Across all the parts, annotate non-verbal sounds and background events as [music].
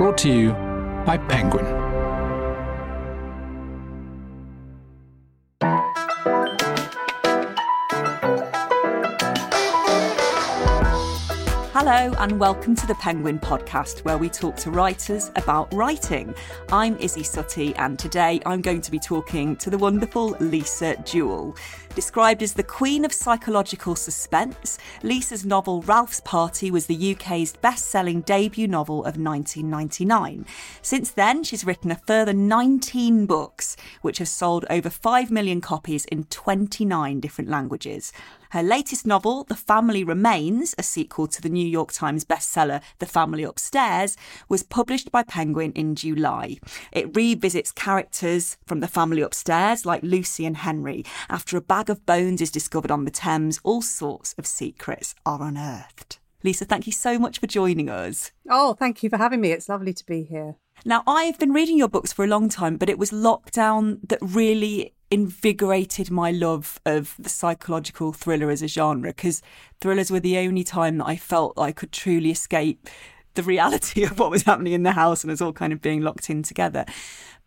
Brought to you by Penguin. Hello, and welcome to the Penguin podcast, where we talk to writers about writing. I'm Isy Suttie, and today I'm going to be talking to the wonderful Lisa Jewell. Described as the queen of psychological suspense, Lisa's novel Ralph's Party was the UK's best selling debut novel of 1999. Since then, she's written a further 19 books, which have sold over 5 million copies in 29 different languages. Her latest novel, The Family Remains, a sequel to the New York Times bestseller The Family Upstairs, was published by Penguin in July. It revisits characters from The Family Upstairs, like Lucy and Henry. After a bag of bones is discovered on the Thames, all sorts of secrets are unearthed. Lisa, thank you so much for joining us. Oh, thank you for having me. It's lovely to be here. Now, I've been reading your books for a long time, but it was lockdown that really invigorated my love of the psychological thriller as a genre because thrillers were the only time that I felt I could truly escape the reality [laughs] of what was happening in the house and us all kind of being locked in together.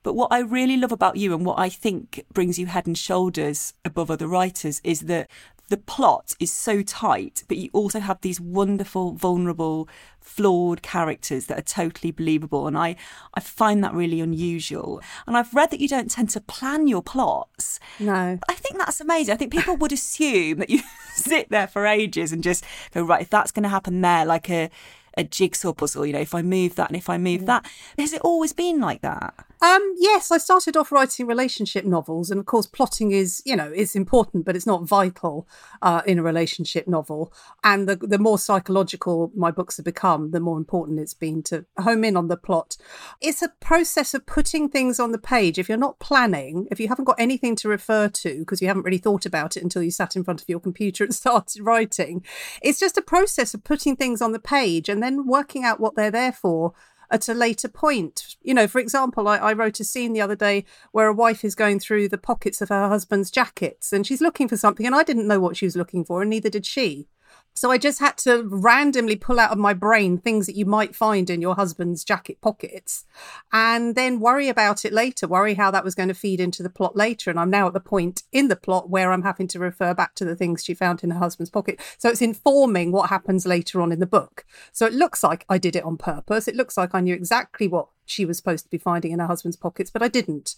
But what I really love about you and what I think brings you head and shoulders above other writers is that the plot is so tight, but you also have these wonderful, vulnerable, flawed characters that are totally believable. And I, I find that really unusual. And I've read that you don't tend to plan your plots. No. I think that's amazing. I think people would assume that you [laughs] sit there for ages and just go, right, if that's going to happen there, like a, a jigsaw puzzle, you know, if I move that and if I move yeah. that. Has it always been like that? Um, yes, I started off writing relationship novels, and of course, plotting is, you know, it's important, but it's not vital uh, in a relationship novel. And the the more psychological my books have become, the more important it's been to home in on the plot. It's a process of putting things on the page. If you're not planning, if you haven't got anything to refer to because you haven't really thought about it until you sat in front of your computer [laughs] and started writing, it's just a process of putting things on the page and then working out what they're there for at a later point. You know, for example, I, I, wrote a scene the other day where a wife is going through the pockets of her husband's jackets and she's looking for something, and I didn't know what she was looking for, and neither did she. So I just had to randomly pull out of my brain things that you might find in your husband's jacket pockets and then worry about it later, worry how that was going to feed into the plot later. And I'm now at the point in the plot where I'm having to refer back to the things she found in her husband's pocket. So it's informing what happens later on in the book. So it looks like I did it on purpose. It looks like I knew exactly what she was supposed to be finding in her husband's pockets, but I didn't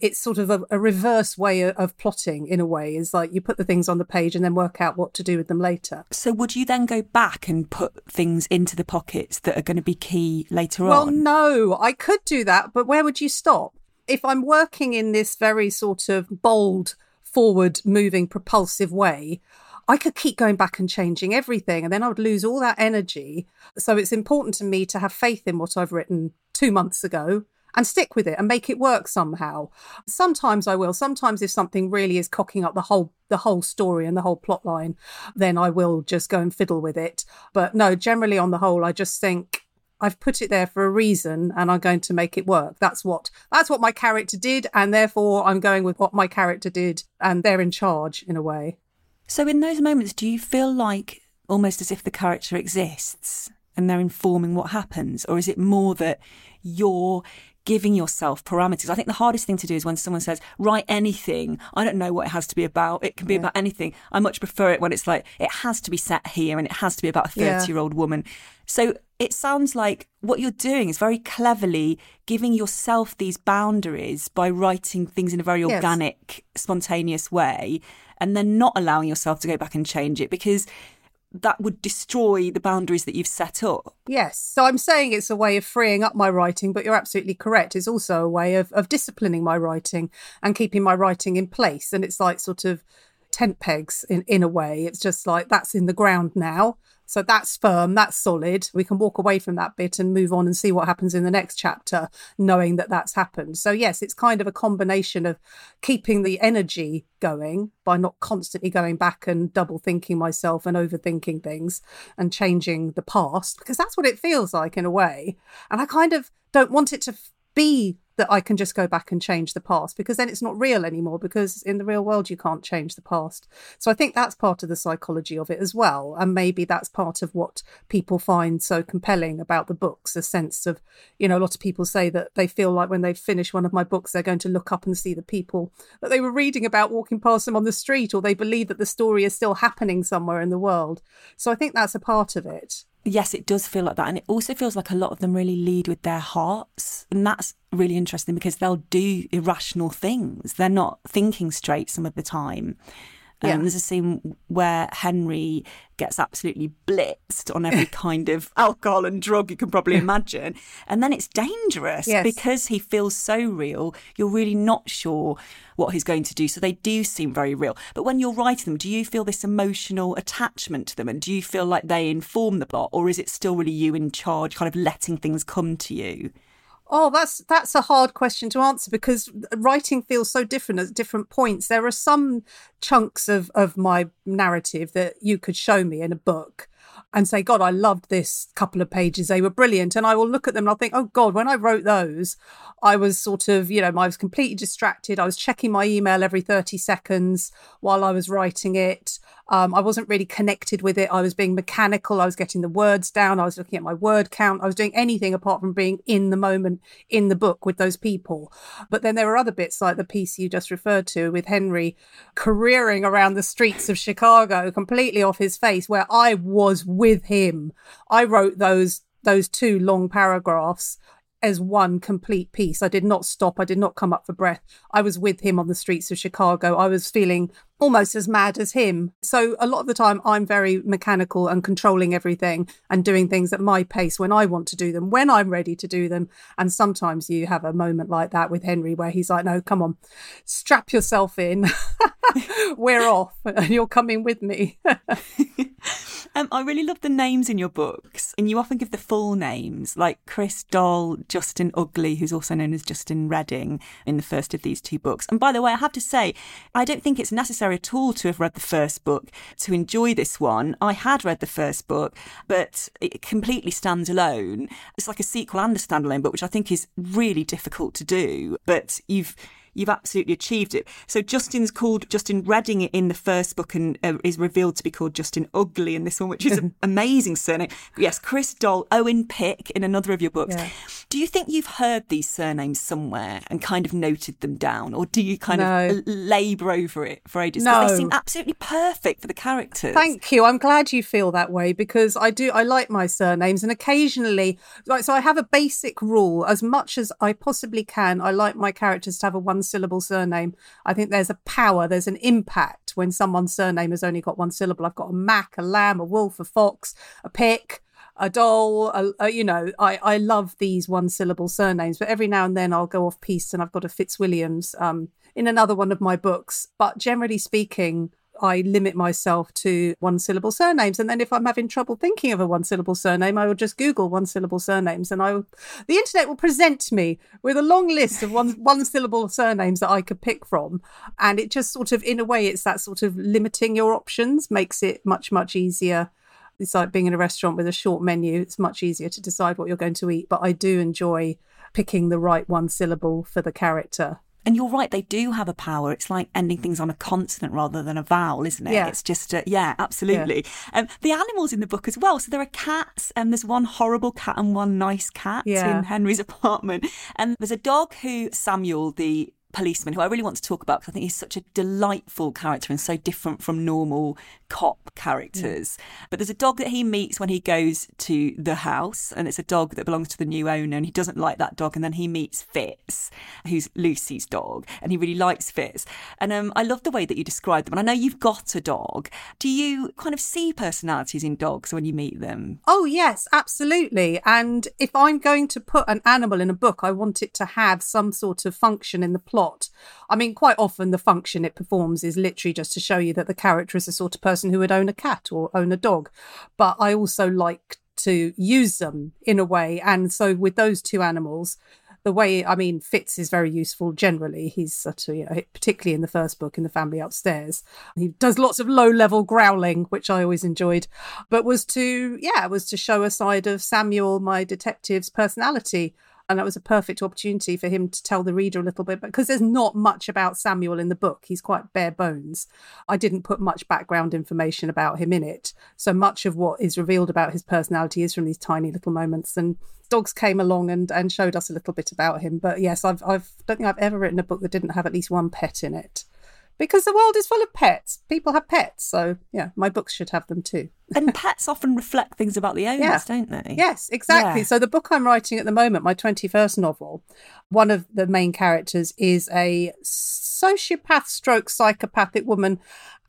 it's sort of a, a reverse way of, of plotting in a way is like you put the things on the page and then work out what to do with them later. So would you then go back and put things into the pockets that are going to be key later well, on? well no i could do that but where would you stop? If i'm working in this very sort of bold forward moving propulsive way I could keep going back and changing everything, and then I would lose all that energy. So it's important to me to have faith in what I've written two months ago and stick with it and make it work somehow. Sometimes I will. Sometimes if something really is cocking up the whole the whole story and the whole plot line, then I will just go and fiddle with it. But no, generally on the whole, I just think I've put it there for a reason and I'm going to make it work. That's what that's what my character did and therefore I'm going with what my character did and they're in charge in a way. So in those moments do you feel like almost as if the character exists and they're informing what happens or is it more that you're giving yourself parameters. I think the hardest thing to do is when someone says, write anything. I don't know what it has to be about. It can be yeah. about anything. I much prefer it when it's like, it has to be set here and it has to be about a 30 yeah. year old woman. So it sounds like what you're doing is very cleverly giving yourself these boundaries by writing things in a very organic, yes. spontaneous way, and then not allowing yourself to go back and change it because that would destroy the boundaries that you've set up. Yes. So I'm saying it's a way of freeing up my writing, but you're absolutely correct. It's also a way of, of disciplining my writing and keeping my writing in place. And it's like sort of tent pegs in, in a way. It's just like that's in the ground now. So that's firm, that's solid. We can walk away from that bit and move on and see what happens in the next chapter, knowing that that's happened. So, yes, it's kind of a combination of keeping the energy going by not constantly going back and double thinking myself and overthinking things and changing the past, because that's what it feels like in a way. And I kind of don't want it to be that I can just go back and change the past because then it's not real anymore because in the real world you can't change the past. So I think that's part of the psychology of it as well. And maybe that's part of what people find so compelling about the books a sense of, you know, a lot of people say that they feel like when they finish one of my books, they're going to look up and see the people that they were reading about walking past them on the street, or they believe that the story is still happening somewhere in the world. So I think that's a part of it yes, it does feel like that. And it also feels like a lot of them really lead with their hearts. And that's really interesting because they'll do irrational things. They're not thinking straight some of the time. Um, yeah. There's a scene where Henry gets absolutely blitzed on every [laughs] kind of alcohol and drug you can probably imagine. And then it's dangerous yes. because he feels so real. You're really not sure what he's going to do. So they do seem very real. But when you're writing them, do you feel this emotional attachment to them? And do you feel like they inform the plot? Or is it still really you in charge, kind of letting things come to you? Oh, that's that's a hard question to answer because writing feels so different at different points. There are some chunks of of my narrative that you could show me in a book and say, God, I loved this couple of pages. They were brilliant. And I will look at them and I'll think, oh God, when I wrote those, I was sort of, you know, I was completely distracted. I was checking my email every 30 seconds while I was writing it. Um, I wasn't really connected with it. I was being mechanical. I was getting the words down. I was looking at my word count. I was doing anything apart from being in the moment in the book with those people. But then there were other bits like the piece you just referred to with Henry careering around the streets of Chicago completely off his face where I was with him. I wrote those those two long paragraphs as one complete piece. I did not stop. I did not come up for breath. I was with him on the streets of Chicago. I was feeling almost as mad as him. So a lot of the time I'm very mechanical and controlling everything and doing things at my pace when I want to do them, when I'm ready to do them. And sometimes you have a moment like that with Henry where he's like, no, come on, strap yourself in. [laughs] We're off and you're coming with me. [laughs] um, I really love the names in your books, and you often give the full names, like Chris Doll, Justin Ugly, who's also known as Justin Redding in the first of these two books. And by the way, I have to say, I don't think it's necessary at all to have read the first book to enjoy this one. I had read the first book, but it completely stands alone. It's like a sequel and a standalone book, which I think is really difficult to do. But you've you've absolutely achieved it. So Justin's called Justin Redding in the first book and uh, is revealed to be called Justin Ugly in this one, which is an [laughs] amazing surname. Yes, Chris Doll, Owen Pick in another of your books. Yeah. Do you think you've heard these surnames somewhere and kind of noted them down, or do you kind no. of labour over it for ages? No. They seem absolutely perfect for the characters. Thank you. I'm glad you feel that way because I do. I like my surnames, and occasionally, like, so I have a basic rule: as much as I possibly can, I like my characters to have a one syllable surname. I think there's a power, there's an impact when someone's surname has only got one syllable. I've got a Mac, a lamb, a wolf, a fox, a pick, a doll. A, a, you know, I, I love these one syllable surnames, but every now and then I'll go off piece and I've got a Fitzwilliams um, in another one of my books. But generally speaking, I limit myself to one syllable surnames. And then if I'm having trouble thinking of a one syllable surname, I will just Google one syllable surnames and I will, the internet will present me with a long list of one, [laughs] one syllable surnames that I could pick from. And it just sort of, in a way, it's that sort of limiting your options makes it much, much easier. It's like being in a restaurant with a short menu. It's much easier to decide what you're going to eat. But I do enjoy picking the right one syllable for the character. And you're right, they do have a power. It's like ending things on a consonant rather than a vowel, isn't it? Yeah. It's just, uh, yeah, absolutely. Yeah. Um, the animals in the book as well. So there are cats, and there's one horrible cat and one nice cat yeah. in Henry's [laughs] apartment. And there's a dog who Samuel, the policeman who I really want to talk about because I think he's such a delightful character and so different from normal cop characters. Mm. But there's a dog that he meets when he goes to the house, and it's a dog that belongs to the new owner, and he doesn't like that dog. And then he meets Fitz, who's Lucy's dog, and he really likes Fitz. And um, I love the way that you describe them. And I know you've got a dog. Do you kind of see personalities in dogs when you meet them? Oh, yes, absolutely. And if I'm going to put an animal in a book, I want it to have some sort of function in the plot. I mean, quite often the function it performs is literally just to show you that the character is the sort of person person who would own a cat or own a dog. But I also like to use them in a way. And so with those two animals, the way I mean, Fitz is very useful generally. He's such a, you know, particularly in the first book in the family upstairs. He does lots of low level growling, which I always enjoyed. But was to yeah, was to show a side of Samuel, my detective's personality. And that was a perfect opportunity for him to tell the reader a little bit, because there's not much about Samuel in the book. He's quite bare bones. I didn't put much background information about him in it. So much of what is revealed about his personality is from these tiny little moments. And dogs came along and, and showed us a little bit about him. But yes, I've, I've don't think I've ever written a book that didn't have at least one pet in it because the world is full of pets. People have pets. So, yeah, my books should have them too. and [laughs] pets often reflect things about the owners, yeah. don't they? Yes, exactly. Yeah. So, the book I'm writing at the moment, my 21st novel, one of the main characters is a sociopath stroke psychopathic woman.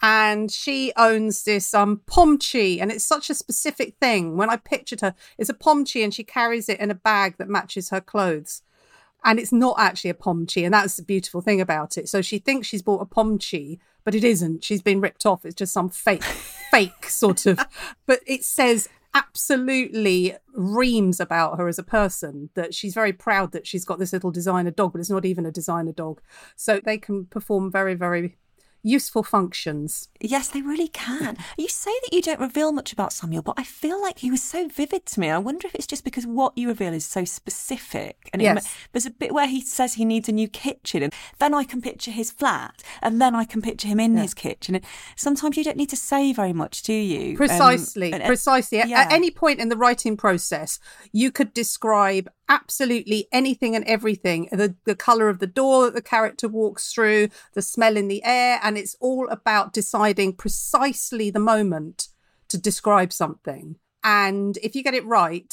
And she owns this um pomchi, and it's such a specific thing. When I pictured her, it's a pomchi, and she carries it in a bag that matches her clothes and it's not actually a pomchi and that's the beautiful thing about it. So she thinks she's bought a pomchi but it isn't. She's been ripped off. It's just some fake [laughs] fake sort of but it says absolutely reams about her as a person that she's very proud that she's got this little designer dog but it's not even a designer dog. So they can perform very very useful functions. Yes, they really can. You say that you don't reveal much about Samuel, but I feel like he was so vivid to me. I wonder if it's just because what you reveal is so specific. And yes. It, there's a bit where he says he needs a new kitchen, and then I can picture his flat, and then I can picture him in yeah. his kitchen. And sometimes you don't need to say very much, do you? Precisely, um, precisely. Yeah. At any point in the writing process, you could describe absolutely anything and everything the, the color of the door that the character walks through, the smell in the air. And it's all about deciding precisely the moment to describe something. And if you get it right,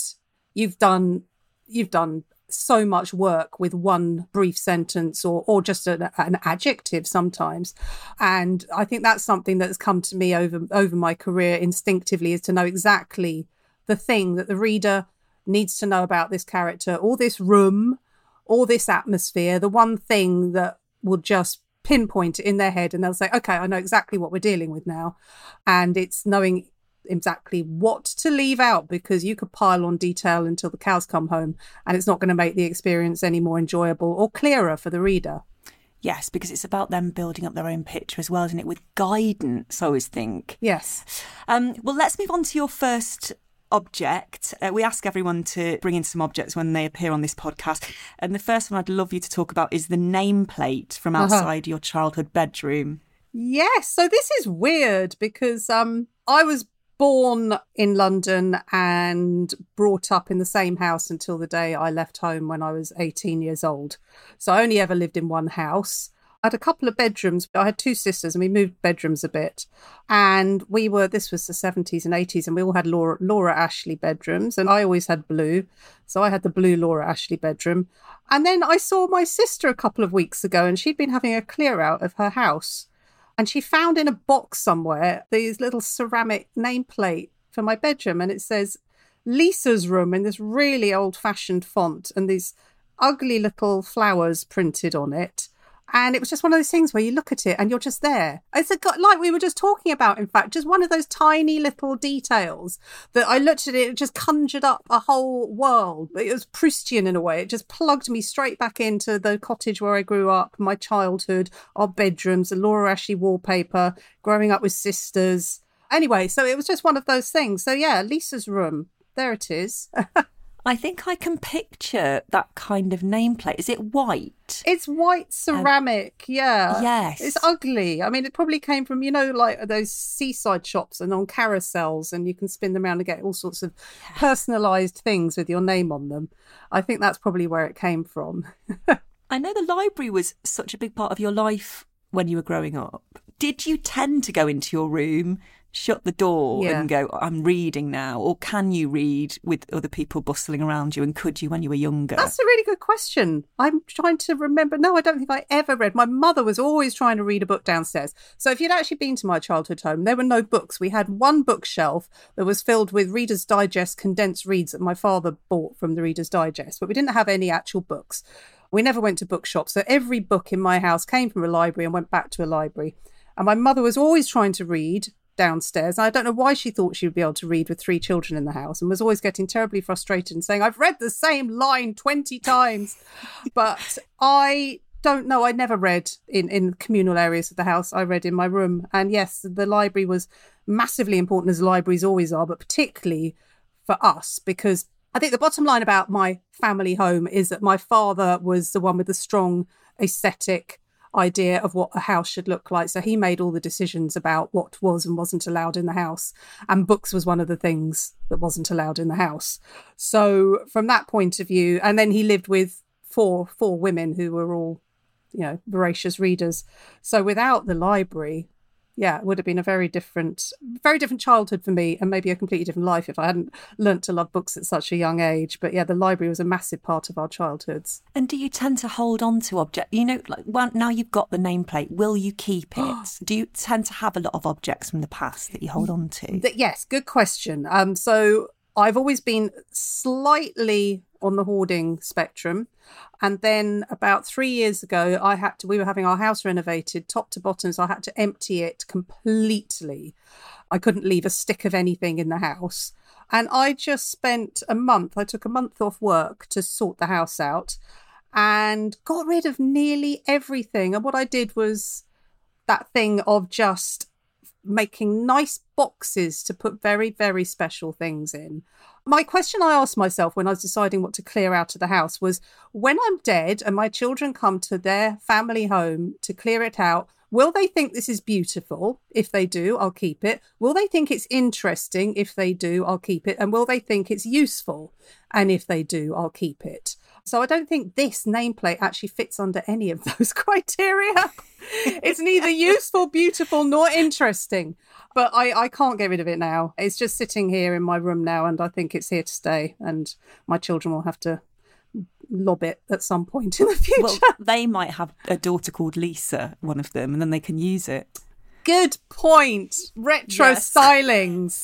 you've done, you've done so much work with one brief sentence or or just an, an, adjective sometimes and i think that's something that's come to me over over my career instinctively is to know exactly the thing that the reader needs to know about this character or this room or this atmosphere, the one thing that will just pinpoint it in their head and they'll say, okay, I know exactly what we're dealing with now. And it's knowing exactly what to leave out because you could pile on detail until the cows come home and it's not going to make the experience any more enjoyable or clearer for the reader. Yes, because it's about them building up their own picture as well, isn't it? With guidance, I always think. Yes. Um, well, let's move on to your first object. Uh, we ask everyone to bring in some objects when they appear on this podcast. And the first one I'd love you to talk about is the nameplate from uh-huh. outside uh-huh. your childhood bedroom. Yes. So this is weird because um, I was born in London and brought up in the same house until the day I left home when I was 18 years old. So I only ever lived in one house had a couple of bedrooms. I had two sisters and we moved bedrooms a bit. And we were, this was the 70s and 80s, and we all had Laura, Laura Ashley bedrooms. And I always had blue. So I had the blue Laura Ashley bedroom. And then I saw my sister a couple of weeks ago and she'd been having a clear out of her house. And she found in a box somewhere these little ceramic nameplate for my bedroom. And it says Lisa's room in this really old fashioned font and these ugly little flowers printed on it. And it was just one of those things where you look at it and you're just there. It's a, like we were just talking about, in fact, just one of those tiny little details that I looked at it, it just conjured up a whole world. It was Proustian in a way. It just plugged me straight back into the cottage where I grew up, my childhood, our bedrooms, the Laura Ashley wallpaper, growing up with sisters. Anyway, so it was just one of those things. So yeah, Lisa's room. There it is. [laughs] I think I can picture that kind of nameplate. Is it white? It's white ceramic, um, yeah. Yes. It's ugly. I mean, it probably came from, you know, like those seaside shops and on carousels, and you can spin them around and get all sorts of personalized things with your name on them. I think that's probably where it came from. [laughs] I know the library was such a big part of your life when you were growing up. Did you tend to go into your room shut the door yeah. and go, I'm reading now? Or can you read with other people bustling around you? And could you when you were younger? That's a really good question. I'm trying to remember. No, I don't think I ever read. My mother was always trying to read a book downstairs. So if you'd actually been to my childhood home, there were no books. We had one bookshelf that was filled with Reader's Digest condensed reads that my father bought from the Reader's Digest, but we didn't have any actual books. We never went to bookshops. So every book in my house came from a library and went back to a library. And my mother was always trying to read downstairs. I don't know why she thought she would be able to read with three children in the house and was always getting terribly frustrated and saying, I've read the same line 20 times. [laughs] but I don't know. I never read in, in communal areas of the house. I read in my room. And yes, the library was massively important as libraries always are, but particularly for us because I think the bottom line about my family home is that my father was the one with the strong aesthetic idea of what a house should look like. So he made all the decisions about what was and wasn't allowed in the house. And books was one of the things that wasn't allowed in the house. So from that point of view, and then he lived with four four women who were all, you know, voracious readers. So without the library, yeah, it would have been a very different, very different childhood for me, and maybe a completely different life if I hadn't learnt to love books at such a young age. But yeah, the library was a massive part of our childhoods. And do you tend to hold on to objects? You know, like well, now you've got the nameplate, will you keep it? [gasps] do you tend to have a lot of objects from the past that you hold on to? yes, good question. Um, so I've always been slightly on the hoarding spectrum. And then about three years ago, I had to, we were having our house renovated top to bottom. So I had to empty it completely. I couldn't leave a stick of anything in the house. And I just spent a month, I took a month off work to sort the house out and got rid of nearly everything. And what I did was that thing of just making nice boxes to put very, very special things in. My question I asked myself when I was deciding what to clear out of the house was when I'm dead and my children come to their family home to clear it out, will they think this is beautiful? If they do, I'll keep it. Will they think it's interesting? If they do, I'll keep it. And will they think it's useful? And if they do, I'll keep it. So I don't think this nameplate actually fits under any of [laughs] those criteria. it's neither [laughs] useful, beautiful, nor interesting. But I, I can't get rid of it now. It's just sitting here in my room now, and I think it's here to stay. And my children will have to lob it at some point in the future. Well, they might have a daughter called Lisa, one of them, and then they can use it. Good point. Retro yes. stylings,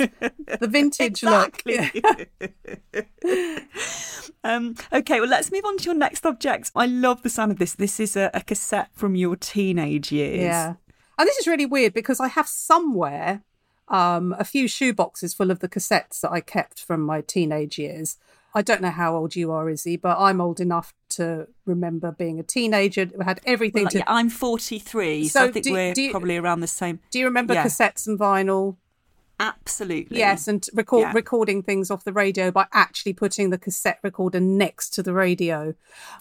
the vintage [laughs] look. [laughs] [laughs] um, okay, well, let's move on to your next object. I love the sound of this. This is a, a cassette from your teenage years. Yeah. And this is really weird because I have somewhere um, a few shoe boxes full of the cassettes that I kept from my teenage years. I don't know how old you are, Isy, but I'm old enough to remember being a teenager. I had everything well, to. Yeah, I'm 43, so, so I think do, we're you, probably around the same. Do you remember yeah. cassettes and vinyl? Absolutely. Yes, and record, yeah. recording things off the radio by actually putting the cassette recorder next to the radio.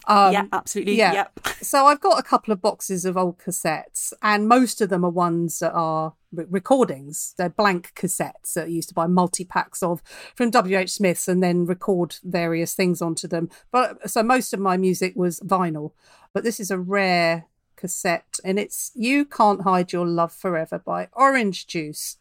Um, yeah, absolutely. Yeah. Yep. so I've got a couple of boxes of old cassettes, and most of them are ones that are recordings. They're blank cassettes that I used to buy multi packs of from WH Smith's and then record various things onto them. But so most of my music was vinyl, but this is a rare cassette, and it's "You Can't Hide Your Love Forever" by Orange Juice.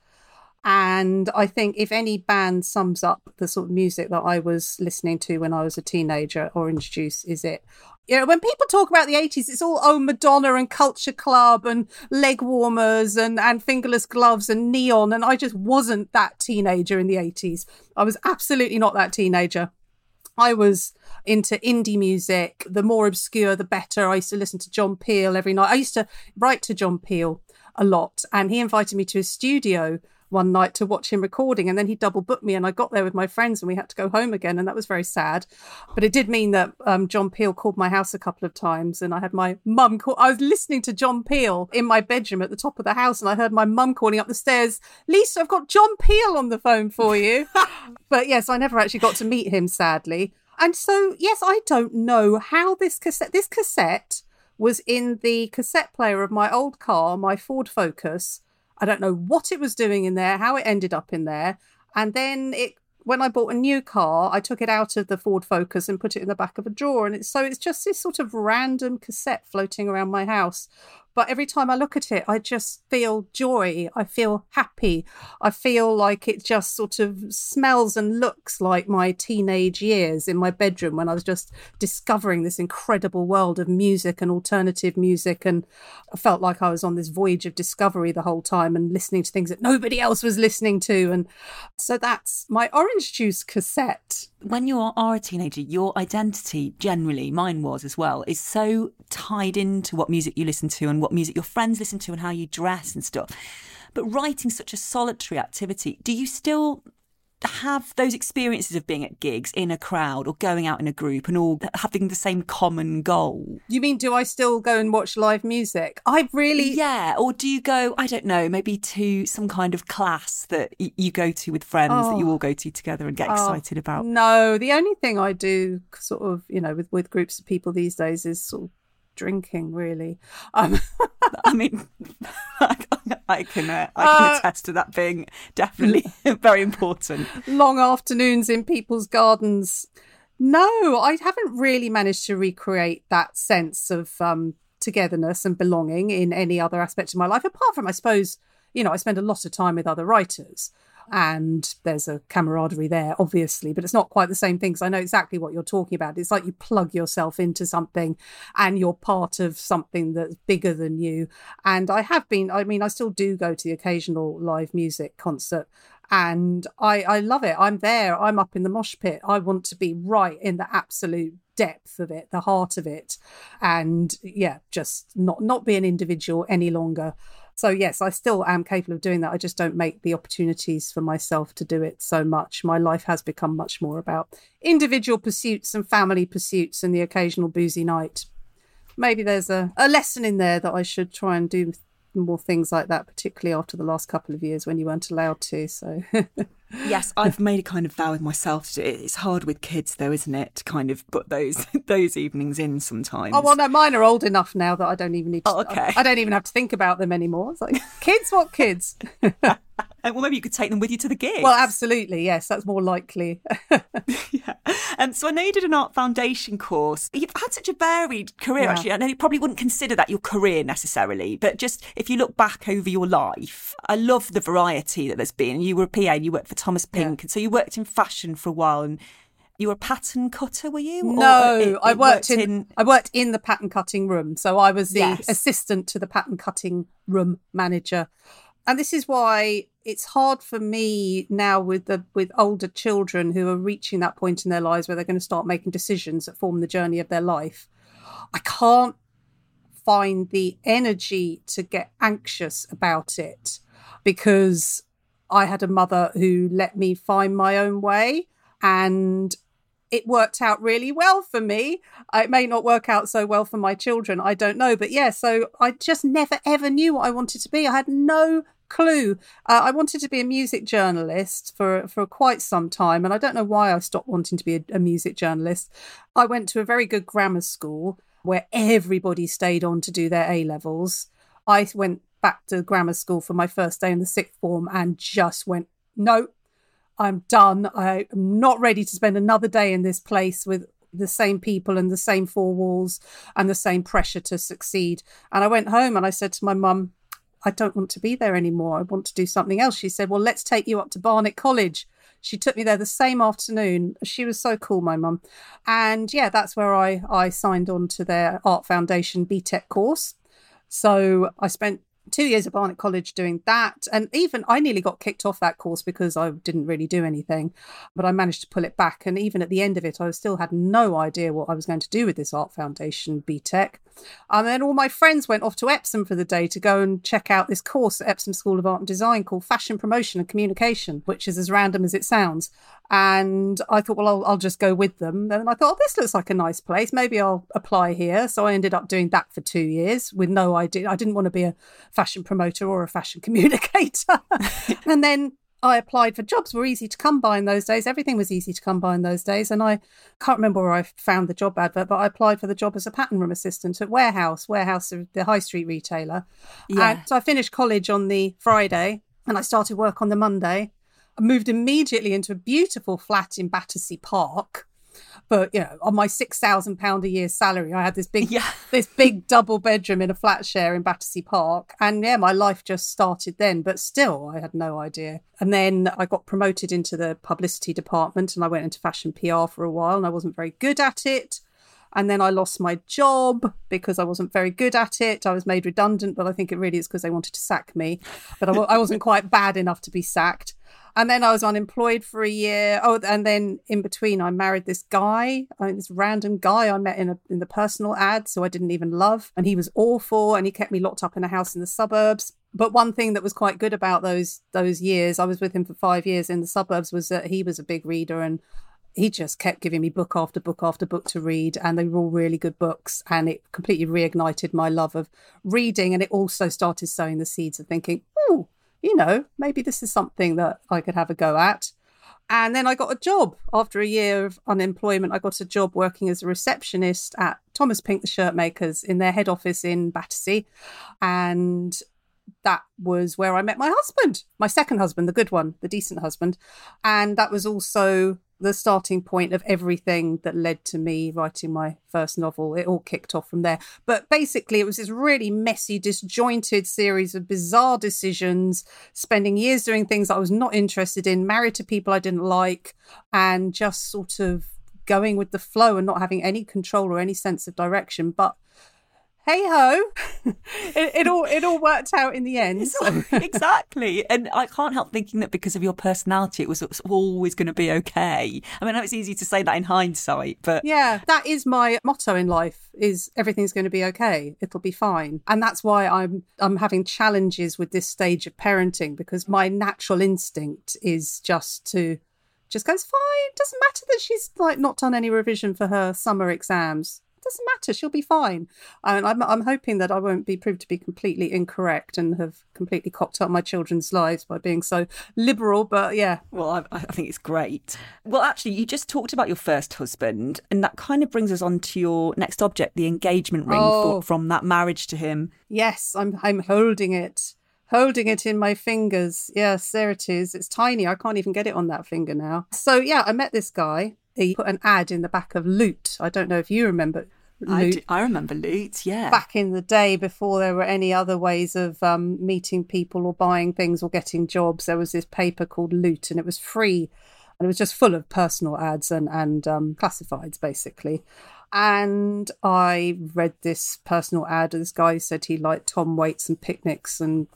And I think if any band sums up the sort of music that I was listening to when I was a teenager, Orange Juice is it. You know, when people talk about the 80s, it's all, oh, Madonna and Culture Club and leg warmers and, and fingerless gloves and neon. And I just wasn't that teenager in the 80s. I was absolutely not that teenager. I was into indie music. The more obscure, the better. I used to listen to John Peel every night. I used to write to John Peel a lot, and he invited me to his studio one night to watch him recording and then he double booked me and I got there with my friends and we had to go home again and that was very sad. But it did mean that um, John Peel called my house a couple of times and I had my mum call I was listening to John Peel in my bedroom at the top of the house and I heard my mum calling up the stairs Lisa I've got John Peel on the phone for you. [laughs] But yes I never actually got to meet him sadly. And so yes I don't know how this cassette this cassette was in the cassette player of my old car my Ford Focus I don't know what it was doing in there, how it ended up in there. And then it when I bought a new car, I took it out of the Ford Focus and put it in the back of a drawer. And it's so it's just this sort of random cassette floating around my house. But every time I look at it, I just feel joy. I feel happy. I feel like it just sort of smells and looks like my teenage years in my bedroom when I was just discovering this incredible world of music and alternative music. And I felt like I was on this voyage of discovery the whole time and listening to things that nobody else was listening to. And so that's my orange juice cassette when you are a teenager, your identity, generally, mine was as well, is so tied into what music you listen to and what music your friends listen to and how you dress and stuff. But writing such a solitary activity, do you still have those experiences of being at gigs in a crowd or going out in a group and all having the same common goal? You mean, do I still go and watch live music? I really. Yeah. Or do you go, I don't know, maybe to some kind of class that y- you go to with friends oh. that you oh. all go to together and get oh. excited about? No, the only thing I do sort of, you know, with, with groups of people these days is sort of drinking, really. Um, [laughs] I mean, [laughs] I, can uh, I can uh, attest to that being definitely [laughs] very important. Long afternoons in people's gardens. No, I haven't really managed to recreate that sense of um, togetherness and belonging in any other aspect of my life, apart from, I suppose, you know, I spend a lot of time with other writers and there's a camaraderie there, obviously, but it's not quite the same thing because I know exactly what you're talking about. It's like you plug yourself into something and you're part of something that's bigger than you. And I have been, I mean, I still do go to the occasional live music concert and I, I love it. I'm there, I'm up in the mosh pit. I want to be right in the absolute depth of it, the heart of it. And yeah, just not not be an individual any longer. So, yes, I still am capable of doing that. I just don't make the opportunities for myself to do it so much. My life has become much more about individual pursuits and family pursuits and the occasional boozy night. Maybe there's a, a lesson in there that I should try and do more things like that, particularly after the last couple of years when you weren't allowed to. So. yes, [laughs] I've made a kind of vow with myself. To, it's hard with kids, though, isn't it? To kind of put those [laughs] those evenings in sometimes. Oh well, no, mine are old enough now that I don't even need. To, oh, okay. I, I don't even have to think about them anymore. It's like kids, what kids? [laughs] Uh, well, maybe you could take them with you to the gig. Well, absolutely, yes, that's more likely. [laughs] yeah. And so I know you did an art foundation course. You've had such a varied career, yeah. actually. I know you probably wouldn't consider that your career necessarily, but just if you look back over your life, I love the variety that there's been. You were a PA and you worked for Thomas Pink, yeah. and so you worked in fashion for a while and you were a pattern cutter, were you? No, it, it I worked, worked in, in, I worked in the pattern cutting room. So I was the yes. assistant to the pattern cutting room manager. And this is why it's hard for me now with the with older children who are reaching that point in their lives where they're going to start making decisions that form the journey of their life. I can't find the energy to get anxious about it because I had a mother who let me find my own way and it worked out really well for me. It may not work out so well for my children. I don't know. But yeah, so I just never ever knew what I wanted to be. I had no clue. Uh, I wanted to be a music journalist for for quite some time, and I don't know why I stopped wanting to be a, a music journalist. I went to a very good grammar school where everybody stayed on to do their A levels. I went back to grammar school for my first day in the sixth form and just went, no, I'm done. I am not ready to spend another day in this place with the same people and the same four walls and the same pressure to succeed. And I went home and I said to my mum, I don't want to be there anymore. I want to do something else. She said, Well, let's take you up to Barnet College. She took me there the same afternoon. She was so cool, my mum. And yeah, that's where I, I signed on to their Art Foundation BTEC course. So I spent two years at Barnet College doing that. And even I nearly got kicked off that course because I didn't really do anything, but I managed to pull it back. And even at the end of it, I still had no idea what I was going to do with this Art Foundation BTEC. And then all my friends went off to Epsom for the day to go and check out this course at Epsom School of Art and Design called Fashion Promotion and Communication, which is as random as it sounds. And I thought, well, I'll, I'll just go with them. And I thought, oh, this looks like a nice place. Maybe I'll apply here. So I ended up doing that for two years with no idea. I didn't want to be a fashion promoter or a fashion [laughs] communicator. [laughs] and then I applied for jobs were easy to come by in those days. Everything was easy to come by in those days. And I can't remember where I found the job advert, but I applied for the job as a pattern room assistant at Warehouse, Warehouse, the high street retailer. Yeah. And so I finished college on the Friday and I started work on the Monday. I moved immediately into a beautiful flat in Battersea Park but you know, on my six thousand pound a year salary, I had this big, yeah. [laughs] this big double bedroom in a flat share in Battersea Park, and yeah, my life just started then. But still, I had no idea. And then I got promoted into the publicity department, and I went into fashion PR for a while, and I wasn't very good at it. And then I lost my job because I wasn't very good at it. I was made redundant, but I think it really is because they wanted to sack me. But I, I wasn't quite [laughs] bad enough to be sacked. And then I was unemployed for a year. Oh, and then in between, I married this guy, I mean, this random guy I met in a in the personal ad, so I didn't even love, and he was awful, and he kept me locked up in a house in the suburbs. But one thing that was quite good about those those years, I was with him for five years in the suburbs, was that he was a big reader and he just kept giving me book after book after book to read and they were all really good books and it completely reignited my love of reading and it also started sowing the seeds of thinking oh you know, maybe this is something that I could have a go at. And then I got a job after a year of unemployment. I got a job working as a receptionist at Thomas Pink, the shirt makers, in their head office in Battersea. And that was where I met my husband, my second husband, the good one, the decent husband. And that was also the starting point of everything that led to me writing my first novel. It all kicked off from there. But basically, it was this really messy, disjointed series of bizarre decisions, spending years doing things I was not interested in, married to people I didn't like, and just sort of going with the flow and not having any control or any sense of direction. But hey ho. [laughs] It, it, all it all worked out in the end so. exactly. And i can't help thinking that because of your personality it was always going to be okay. I mean it's easy to say that in hindsight but yeah that is my motto in life is everything's going to be okay. It'll be fine. And that's why i'm i'm having challenges with this stage of parenting because my natural instinct is just to just goes fine doesn't matter that she's like not done any revision for her summer exams doesn't matter. She'll be fine. And I'm, I'm hoping that I won't be proved to be completely incorrect and have completely cocked up my children's lives by being so liberal. But yeah. Well, I, I think it's great. Well, actually, you just talked about your first husband, and that kind of brings us on to your next object, the engagement ring oh. for, from that marriage to him. Yes, I'm, I'm holding it holding it in my fingers. Yes, there it is. It's tiny. I can't even get it on that finger now. So, yeah, I met this guy he put an ad in the back of Loot. I don't know if you remember. Loot. I, do, I remember Loot, yeah. Back in the day, before there were any other ways of um, meeting people or buying things or getting jobs, there was this paper called Loot, and it was free, and it was just full of personal ads and and um, classifieds, basically. And I read this personal ad. Of this guy said he liked Tom Waits and picnics and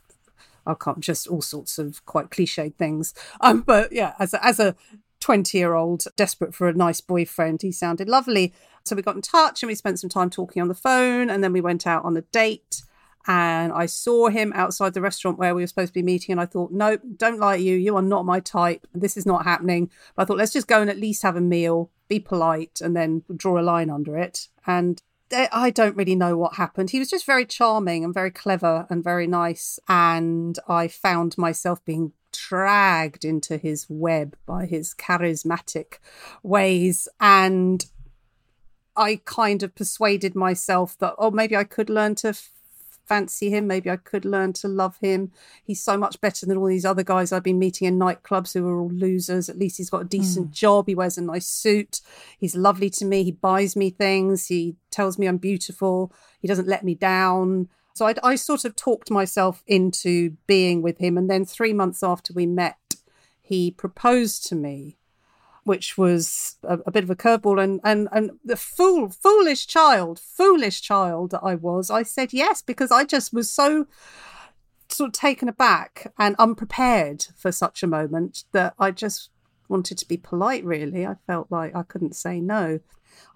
I can't just all sorts of quite cliched things. Um, but yeah, as a, as a 20 year old desperate for a nice boyfriend. He sounded lovely. So we got in touch and we spent some time talking on the phone. And then we went out on a date. And I saw him outside the restaurant where we were supposed to be meeting. And I thought, nope, don't like you. You are not my type. This is not happening. But I thought, let's just go and at least have a meal, be polite, and then draw a line under it. And I don't really know what happened. He was just very charming and very clever and very nice. And I found myself being dragged into his web by his charismatic ways. And I kind of persuaded myself that, oh, maybe I could learn to f- fancy him. Maybe I could learn to love him. He's so much better than all these other guys I've been meeting in nightclubs who are all losers. At least he's got a decent mm. job. He wears a nice suit. He's lovely to me. He buys me things. He tells me I'm beautiful. He doesn't let me down. So I, I sort of talked myself into being with him. And then three months after we met, he proposed to me, which was a, a bit of a curveball. And, and, and the fool, foolish child, foolish child that I was, I said yes, because I just was so sort of taken aback and unprepared for such a moment that I just wanted to be polite, really. I felt like I couldn't say no.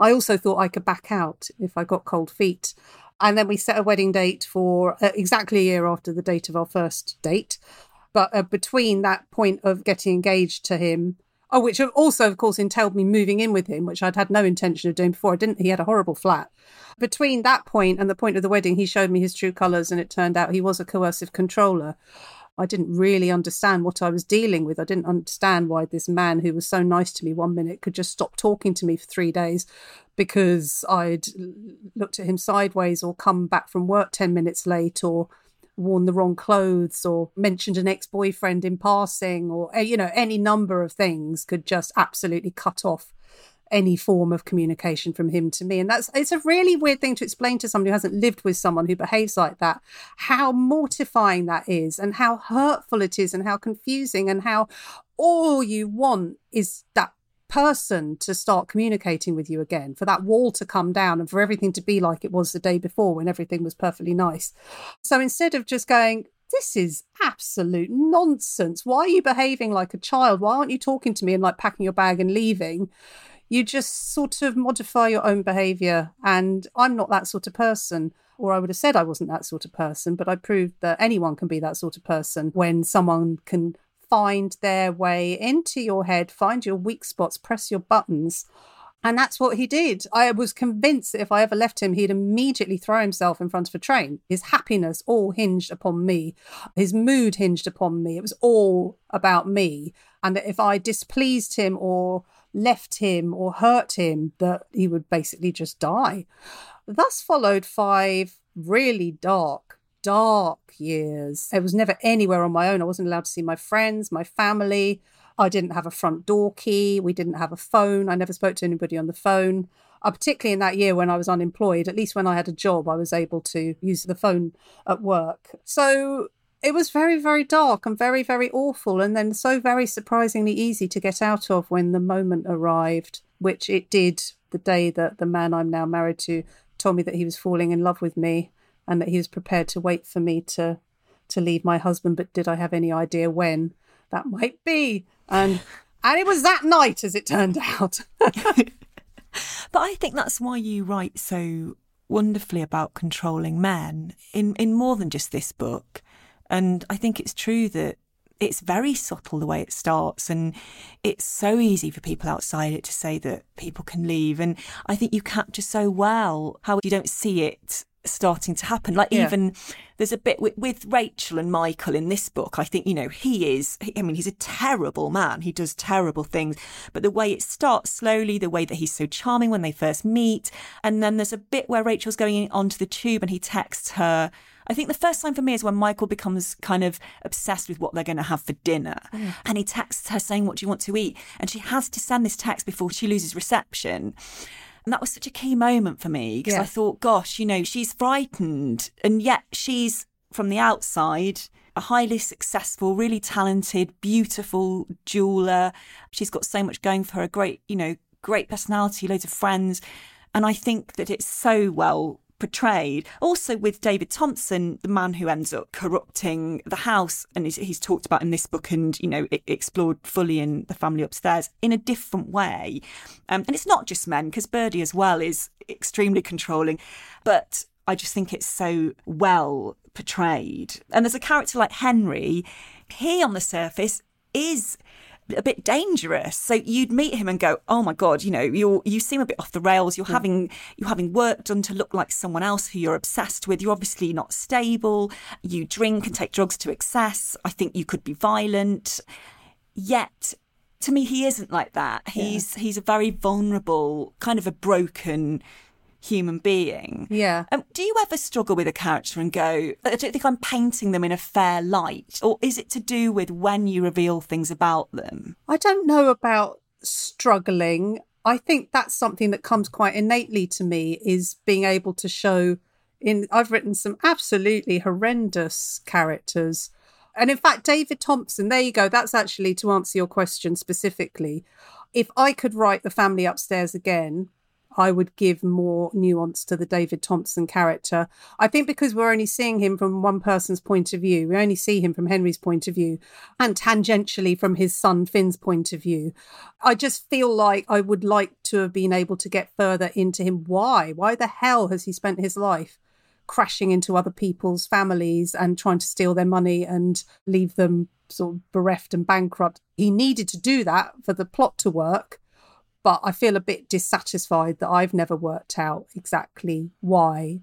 I also thought I could back out if I got cold feet. And then we set a wedding date for uh, exactly a year after the date of our first date. But uh, between that point of getting engaged to him, oh, which also, of course, entailed me moving in with him, which I'd had no intention of doing before. I didn't, he had a horrible flat. Between that point and the point of the wedding, he showed me his true colours, and it turned out he was a coercive controller. I didn't really understand what I was dealing with. I didn't understand why this man who was so nice to me one minute could just stop talking to me for three days because I'd looked at him sideways or come back from work 10 minutes late or worn the wrong clothes or mentioned an ex-boyfriend in passing or eh, you know any number of things could just absolutely cut off any form of communication from him to me. And that's it's a really weird thing to explain to somebody who hasn't lived with someone who behaves like that, how mortifying that is and how hurtful it is and how confusing and how all you want is that person to start communicating with you again, for that wall to come down and for everything to be like it was the day before when everything was perfectly nice. So instead of just going, this is absolute nonsense. Why are you behaving like a child? Why aren't you talking to me and like packing your bag and leaving? You just sort of modify your own behavior. And I'm not that sort of person. Or I would have said I wasn't that sort of person, but I proved that anyone can be that sort of person when someone can find their way into your head, find your weak spots, press your buttons. And that's what he did. I was convinced that if I ever left him, he'd immediately throw himself in front of a train. His happiness all hinged upon me. His mood hinged upon me. It was all about me. And that if I displeased him or left him or hurt him, that he would basically just die. Thus followed five really dark, dark years. I was never anywhere on my own. I wasn't allowed to see my friends, my family. I didn't have a front door key. We didn't have a phone. I never spoke to anybody on the phone. Uh, particularly in that year when I was unemployed, at least when I had a job, I was able to use the phone at work. So it was very, very dark and very, very awful. And then so very surprisingly easy to get out of when the moment arrived, which it did the day that the man I'm now married to told me that he was falling in love with me and that he was prepared to wait for me to to leave my husband. But did I have any idea when that might be? And [laughs] and it was that night, as it turned out. [laughs] but I think that's why you write so wonderfully about controlling men in in more than just this book. And I think it's true that it's very subtle the way it starts and it's so easy for people outside it to say that people can leave and i think you capture so well how you don't see it starting to happen. Like yeah. even there's a bit with, with, Rachel and Michael in this book. I think you know he is. I mean, he's a terrible man. He does terrible things. But the way it starts slowly, the way that he's so charming when they first meet, and then there's a bit where Rachel's going onto the tube and he texts her. I think the first time for me is when Michael becomes kind of obsessed with what they're going to have for dinner. Mm. And he texts her saying, What do you want to eat? And she has to send this text before she loses reception. And that was such a key moment for me because yeah. I thought, gosh, you know, she's frightened. And yet she's from the outside a highly successful, really talented, beautiful jeweler. She's got so much going for her, a great, you know, great personality, loads of friends. And I think that it's so well portrayed. Also with David Thompson, the man who ends up corrupting the house, and he's, he's talked about in this book and, you know, explored fully in The Family Upstairs in a different way. Um, and it's not just men, because Birdie as well is extremely controlling. But I just think it's so well portrayed. And there's a character like Henry, he on the surface is a bit dangerous. So you'd meet him and go, "Oh my god, you know, you you seem a bit off the rails. You're mm. having you're having work done to look like someone else who you're obsessed with. You're obviously not stable. You drink and take drugs to excess. I think you could be violent." Yet to me he isn't like that. He's yeah. he's a very vulnerable, kind of a broken human being. Yeah. Um, do you ever struggle with a character and go, I don't think I'm painting them in a fair light? Or is it to do with when you reveal things about them? I don't know about struggling. I think that's something that comes quite innately to me is being able to show in I've written some absolutely horrendous characters. And in fact, David Thompson, there you go. That's actually to answer your question specifically. If I could write the family upstairs again, I would give more nuance to the David Thompson character. I think because we're only seeing him from one person's point of view, we only see him from Henry's point of view and tangentially from his son Finn's point of view. I just feel like I would like to have been able to get further into him. Why? Why the hell has he spent his life? crashing into other people's families and trying to steal their money and leave them sort of bereft and bankrupt. He needed to do that for the plot to work but I feel a bit dissatisfied that I've never worked out exactly why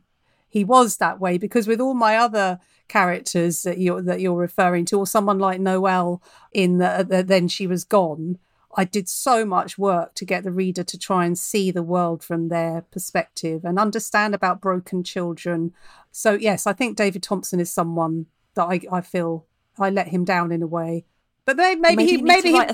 he was that way because with all my other characters that you're that you're referring to or someone like Noelle in the, uh, the then she was gone I did so much work to get the reader to try and see the world from their perspective and understand about broken children. So yes, I think David Thompson is someone that I, I feel I let him down in a way. But maybe, maybe, maybe he maybe he,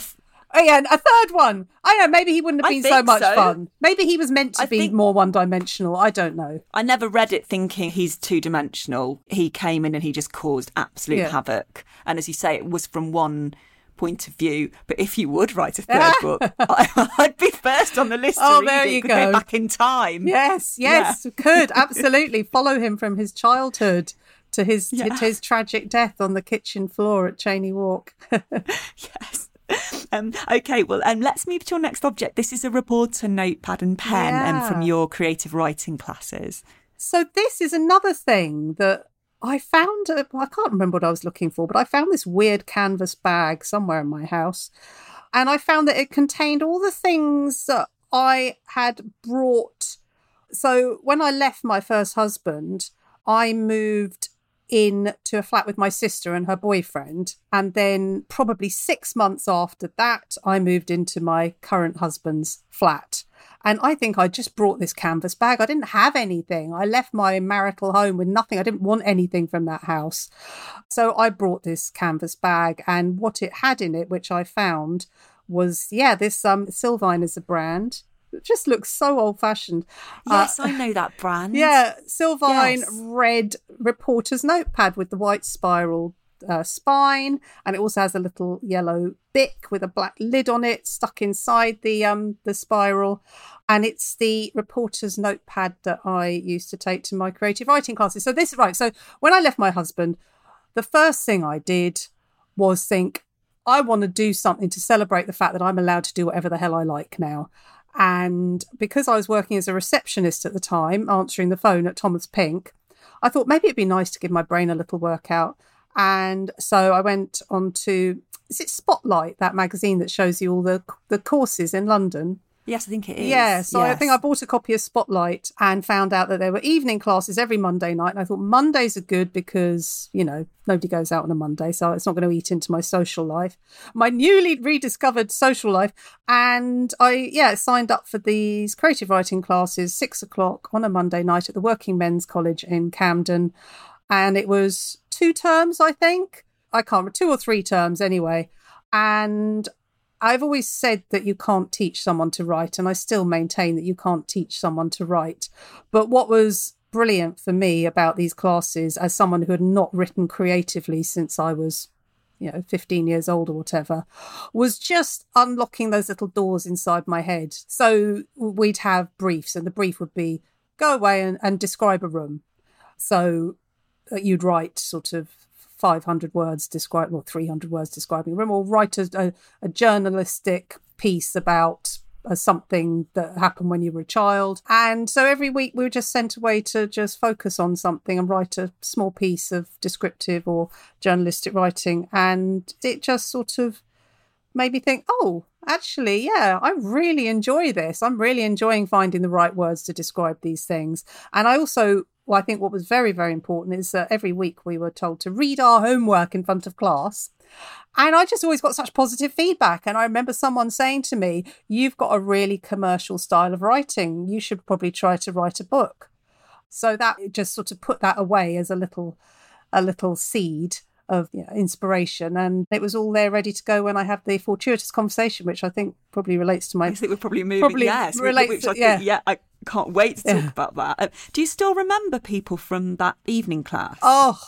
Oh yeah, a third one. I know. Maybe he wouldn't have been so much so. fun. Maybe he was meant to I be think... more one-dimensional. I don't know. I never read it thinking he's two-dimensional. He came in and he just caused absolute yeah. havoc. And as you say, it was from one point of view. But if you would write a third [laughs] book, I, would be first on the list. Oh, there you go. go. Back in time. Yes, yes, [laughs] yeah. could absolutely follow him from his childhood to his Yeah. to his tragic death on the kitchen floor at Cheyne Walk. [laughs] Yes. [laughs] Um, okay, well, um, let's move to your next object. This is a reporter notepad and pen um, from your creative writing classes. So this is another thing that I found. uh, I can't remember what I was looking for, but I found this weird canvas bag somewhere in my house, and I found that it contained all the things that I had brought. So when I left my first husband, I moved in to a flat with my sister and her boyfriend. And then, probably six months after that, I moved into my current husband's flat. And I think I just brought this canvas bag. I didn't have anything. I left my marital home with nothing. I didn't want anything from that house. So I brought this canvas bag. And what it had in it, which I found, was yeah, this um Silvine is a brand. It just looks so old fashioned. Yes, I know that brand. Uh, Yeah, Silvine Yes. red reporter's notepad with the white spiral uh, spine, and it also has a little yellow bic with a black lid on it stuck inside the um the spiral, and it's the reporter's notepad that I used to take to my creative writing classes. So this right. So when I left my husband, the first thing I did was think I want to do something to celebrate the fact that I'm allowed to do whatever the hell I like now. And because I was working as a receptionist at the time, answering the phone at Thomas Pink, I thought maybe it'd be nice to give my brain a little workout. And so I went on to is it Spotlight, that magazine that shows you all the the courses in London? Yes, I think it is. Yeah, so I think I bought a copy of Spotlight and found out that there were evening classes every Monday night. And I thought Mondays are good because, you know, nobody goes out on a Monday, so it's not going to eat into my social life, my newly rediscovered social life. And I, yeah, signed up for these creative writing classes, six o'clock on a Monday night at the Working Men's College in Camden. And it was two terms, I think. I can't remember, two or three terms anyway. And I've always said that you can't teach someone to write, and I still maintain that you can't teach someone to write. But what was brilliant for me about these classes, as someone who had not written creatively since I was, you know, 15 years old or whatever, was just unlocking those little doors inside my head. So we'd have briefs, and the brief would be go away and, and describe a room. So uh, you'd write sort of 500 words describe or 300 words describing a room or write a, a, a journalistic piece about uh, something that happened when you were a child and so every week we were just sent away to just focus on something and write a small piece of descriptive or journalistic writing and it just sort of made me think, oh, actually, yeah, I really enjoy this. I'm really enjoying finding the right words to describe these things. And I also, well, I think what was very, very important is that every week we were told to read our homework in front of class. And I just always got such positive feedback. And I remember someone saying to me, You've got a really commercial style of writing. You should probably try to write a book. So that just sort of put that away as a little a little seed of you know, inspiration and it was all there ready to go when I had the fortuitous conversation which I think probably relates to my I think we're probably moving. Probably yes, relates which to- I think, yeah. yeah, I can't wait to talk Yeah. about that. Uh, do you still remember people from that evening class? Oh,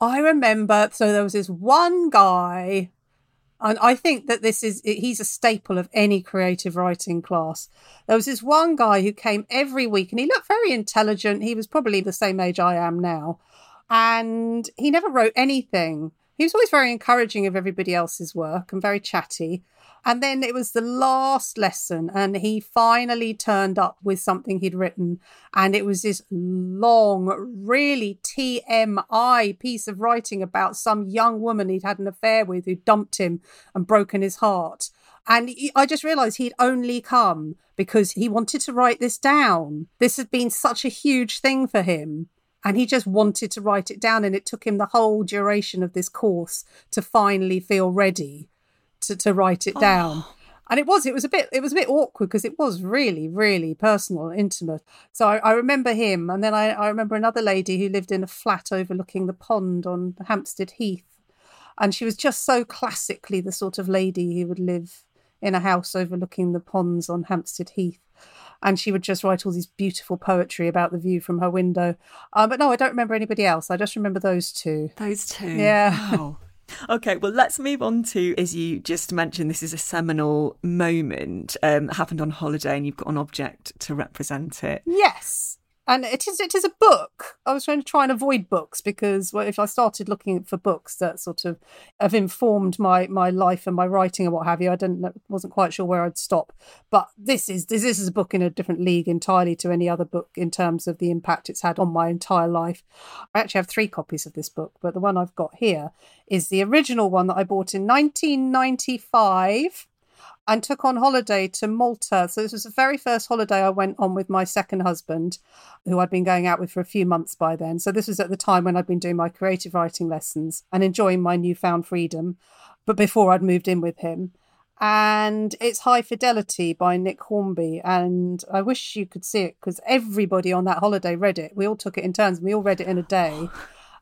I remember. So there was this one guy, and I think that this is he's a staple of any creative writing class. There was this one guy who came every week, and he looked very intelligent. He was probably the same age I am now, and he never wrote anything. He was always very encouraging of everybody else's work and very chatty. And then it was the last lesson, and he finally turned up with something he'd written. And it was this long, really TMI piece of writing about some young woman he'd had an affair with who dumped him and broken his heart. And he- I just realized he'd only come because he wanted to write this down. This had been such a huge thing for him. And he just wanted to write it down. And it took him the whole duration of this course to finally feel ready to, to write it down. And it was, it was a bit, it was a bit awkward because it was really, really personal and intimate. So I, I remember him. And then I, I remember another lady who lived in a flat overlooking the pond on Hampstead Heath. And she was just so classically the sort of lady who would live in a house overlooking the ponds on Hampstead Heath. And she would just write all these beautiful poetry about the view from her window. Um, but no, I don't remember anybody else. I just remember those two. Those two. Yeah. Wow. [laughs] Okay, well, let's move on to, as you just mentioned, this is a seminal moment. Um, happened on holiday, and you've got an object to represent it. Yes. And it is it is a book. I was trying to try and avoid books because well, if I started looking for books that sort of have informed my my life and my writing and what have you, I didn't wasn't quite sure where I'd stop. But this is this, this is a book in a different league entirely to any other book in terms of the impact it's had on my entire life. I actually have three copies of this book, but the one I've got here is the original one that I bought in 1995 and took on holiday to Malta. So this was the very first holiday I went on with my second husband, who I'd been going out with for a few months by then. So this was at the time when I'd been doing my creative writing lessons and enjoying my newfound freedom, but before I'd moved in with him. And it's High Fidelity by Nick Hornby. And I wish you could see it because everybody on that holiday read it. We all took it in turns and we all read it in a day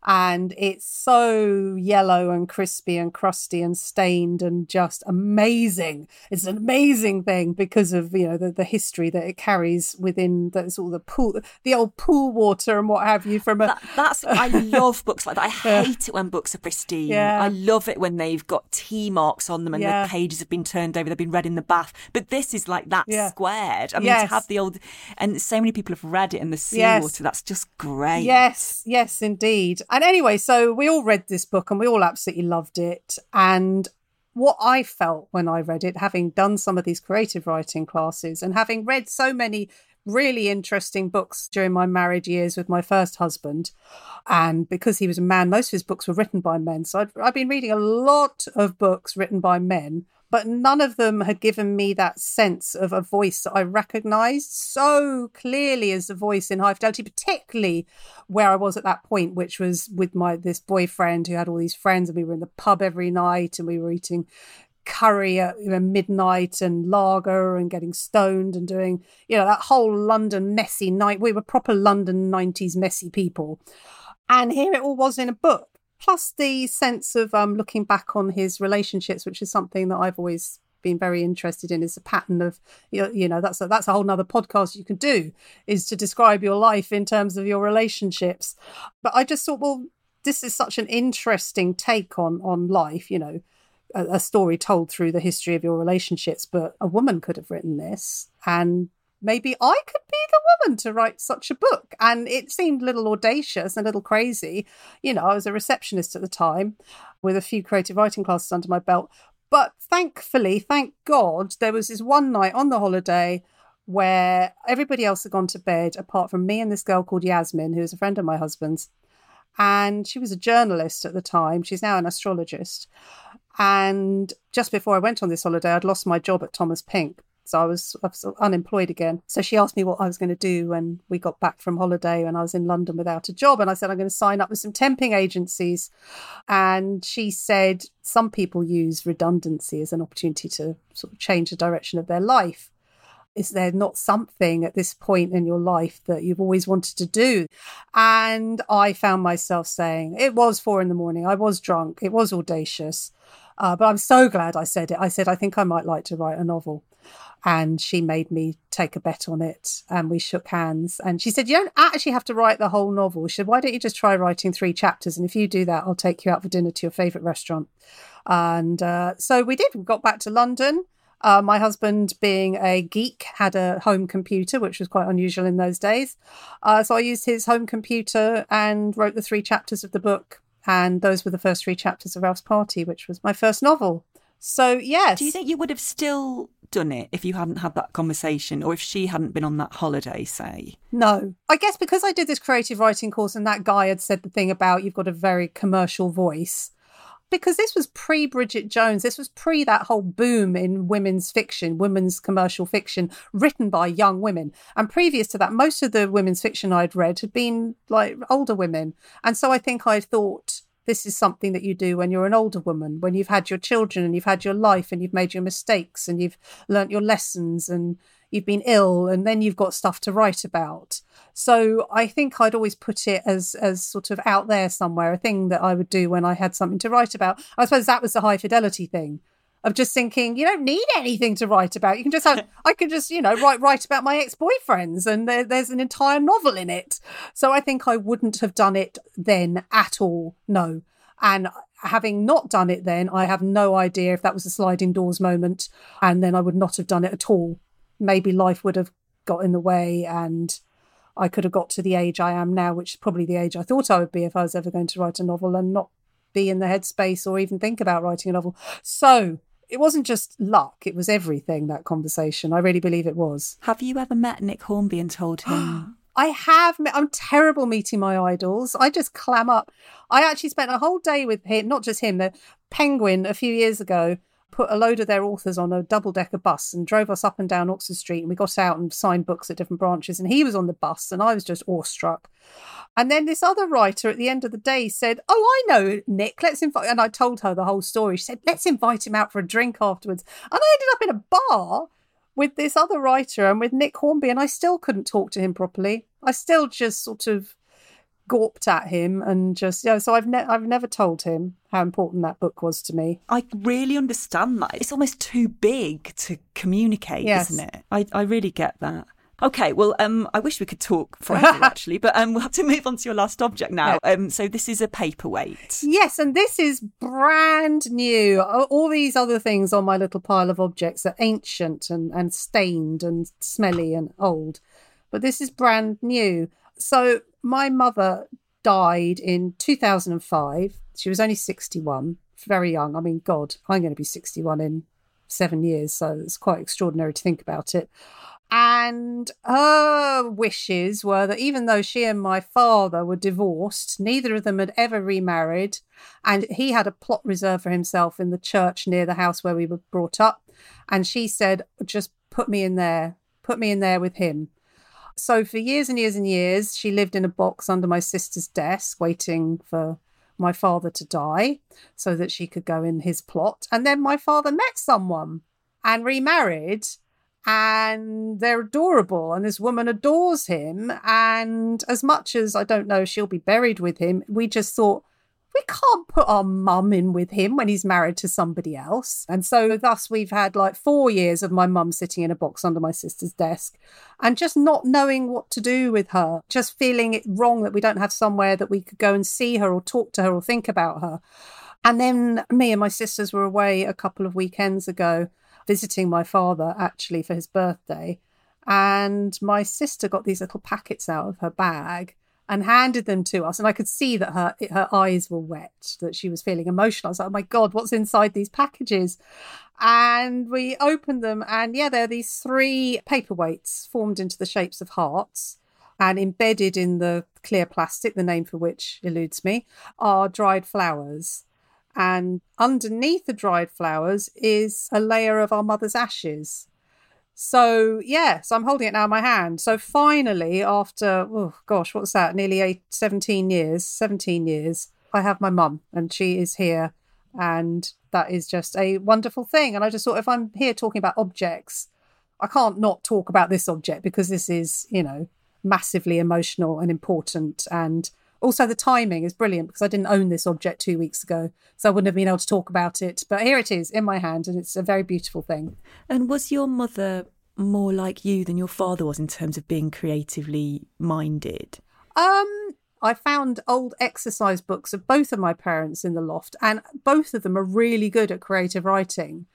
and it's so yellow and crispy and crusty and stained and just amazing. It's an amazing thing because of you know the, the history that it carries within sort of the pool, the old pool water and what have you. From a that, that's [laughs] I love books like that. I [laughs] hate yeah. it when books are pristine. Yeah. I love it when they've got tea marks on them and yeah. the pages have been turned over. They've been read in the bath. But this is like that squared. I mean, yes. to have the old and so many people have read it in the seawater. Yes. That's just great. Yes, yes, indeed. And anyway, so we all read this book and we all absolutely loved it. And what I felt when I read it, having done some of these creative writing classes and having read so many really interesting books during my married years with my first husband. And because he was a man, most of his books were written by men. So i have been reading a lot of books written by men but none of them had given me that sense of a voice that I recognized so clearly as the voice in High Fidelity, particularly where I was at that point, which was with my this boyfriend who had all these friends, and we were in the pub every night and we were eating curry at you know, midnight and lager and getting stoned and doing you know that whole London messy night. We were proper London 90s messy people. And here it all was in a book plus the sense of um, looking back on his relationships, which is something that I've always been very interested in is a pattern of you know that's a, that's a whole nother podcast you can do is to describe your life in terms of your relationships. But i just thought well this is such an interesting take on on life you know a, a story told through the history of your relationships but a woman could have written this and maybe I could be the woman to write such a book. And it seemed a little audacious and a little crazy. You know, I was a receptionist at the time with a few creative writing classes under my belt. But thankfully, thank God, there was this one night on the holiday where everybody else had gone to bed apart from me and this girl called Yasmin, who was a friend of my husband's. And she was a journalist at the time. She's now an astrologist. And just before I went on this holiday, I'd lost my job at Thomas Pink so I was, I was unemployed again. So she asked me what I was going to do when we got back from holiday and I was in London without a job. And I said, I'm going to sign up with some temping agencies. And she said, some people use redundancy as an opportunity to sort of change the direction of their life. Is there not something at this point in your life that you've always wanted to do? And I found myself saying, it was four in the morning. I was drunk. It was audacious. Uh, but I'm so glad I said it. I said, I think I might like to write a novel and she made me take a bet on it and we shook hands and she said you don't actually have to write the whole novel she said why don't you just try writing three chapters and if you do that i'll take you out for dinner to your favorite restaurant and uh, so we did we got back to london uh, my husband, being a geek, had a home computer, which was quite unusual in those days. Uh, so I used his home computer and wrote the three chapters of the book. And those were the first three chapters of Ralph's Party, which was my first novel. So, yes. Do you think you would have still done it if you hadn't had that conversation or if she hadn't been on that holiday, say? No. I guess because I did this creative writing course and that guy had said the thing about you've got a very commercial voice. Because this was pre Bridget Jones, this was pre that whole boom in women's fiction, women's commercial fiction written by young women. And previous to that, most of the women's fiction I'd read had been like older women. And so I think I thought, this is something that you do when you're an older woman, when you've had your children and you've had your life and you've made your mistakes and you've learnt your lessons and you've been ill and then you've got stuff to write about. So I think I'd always put it as as sort of out there somewhere, a thing that I would do when I had something to write about. I suppose that was the high fidelity thing of just thinking you don't need anything to write about. You can just have I can just you know write write about my ex boyfriends, and there, there's an entire novel in it. So I think I wouldn't have done it then at all. No, and having not done it then, I have no idea if that was a sliding doors moment, and then I would not have done it at all. Maybe life would have got in the way and I could have got to the age I am now, which is probably the age I thought I would be if I was ever going to write a novel and not be in the headspace or even think about writing a novel. So it wasn't just luck, it was everything, that conversation. I really believe it was. Have you ever met Nick Hornby and told him? [gasps] I have met, I'm terrible meeting my idols. I just clam up. I actually spent a whole day with him, not just him, the Penguin a few years ago put a load of their authors on a double decker bus and drove us up and down Oxford Street. And we got out and signed books at different branches. And he was on the bus, and I was just awestruck. And then this other writer at the end of the day said, Oh, I know Nick, let's invite. And I told her the whole story. She said, Let's invite him out for a drink afterwards. And I ended up in a bar with this other writer and with Nick Hornby, and I still couldn't talk to him properly. I still just sort of gawped at him and just yeah. So I've ne- I've never told him how important that book was to me. I really understand that. It's almost too big to communicate, Yes. isn't it? I, I really get that. Okay, well, um, I wish we could talk forever [laughs] actually, but um, we'll have to move on to your last object now. Um, so this is a paperweight. Yes, and this is brand new. All these other things on my little pile of objects are ancient and, and stained and smelly and old, but this is brand new. So my mother died in 2005. She was only 61, very young. I mean, God, I'm going to be 61 in seven years, so it's quite extraordinary to think about it. And her wishes were that even though she and my father were divorced, neither of them had ever remarried. And he had a plot reserved for himself in the church near the house where we were brought up. And she said, just put me in there, put me in there with him. So for years and years and years, she lived in a box under my sister's desk, waiting for my father to die so that she could go in his plot. And then my father met someone and remarried and they're adorable and this woman adores him and as much as i don't know she'll be buried with him we just thought we can't put our mum in with him when he's married to somebody else. And so thus we've had like four years of my mum sitting in a box under my sister's desk and just not knowing what to do with her just feeling it wrong that we don't have somewhere that we could go and see her or talk to her or think about her. And then me and my sisters were away a couple of weekends ago visiting my father actually for his birthday. And my sister got these little packets out of her bag and handed them to us. And I could see that her her eyes were wet, that she was feeling emotional. I was like, oh my God, what's inside these packages? And we opened them, and yeah, there are these three paperweights formed into the shapes of hearts. And embedded in the clear plastic, the name for which eludes me, are dried flowers. And underneath the dried flowers is a layer of our mother's ashes. So, yes, I'm holding it now in my hand. So, finally, after, oh gosh, what's that? Nearly eight, 17 years, 17 years, I have my mum and she is here. And that is just a wonderful thing. And I just thought if I'm here talking about objects, I can't not talk about this object because this is, you know, massively emotional and important. And also, the timing is brilliant because I didn't own this object two weeks ago. So I wouldn't have been able to talk about it. But here it is in my hand, and it's a very beautiful thing. And was your mother more like you than your father was in terms of being creatively minded? Um, I found old exercise books of both of my parents in the loft, and both of them are really good at creative writing.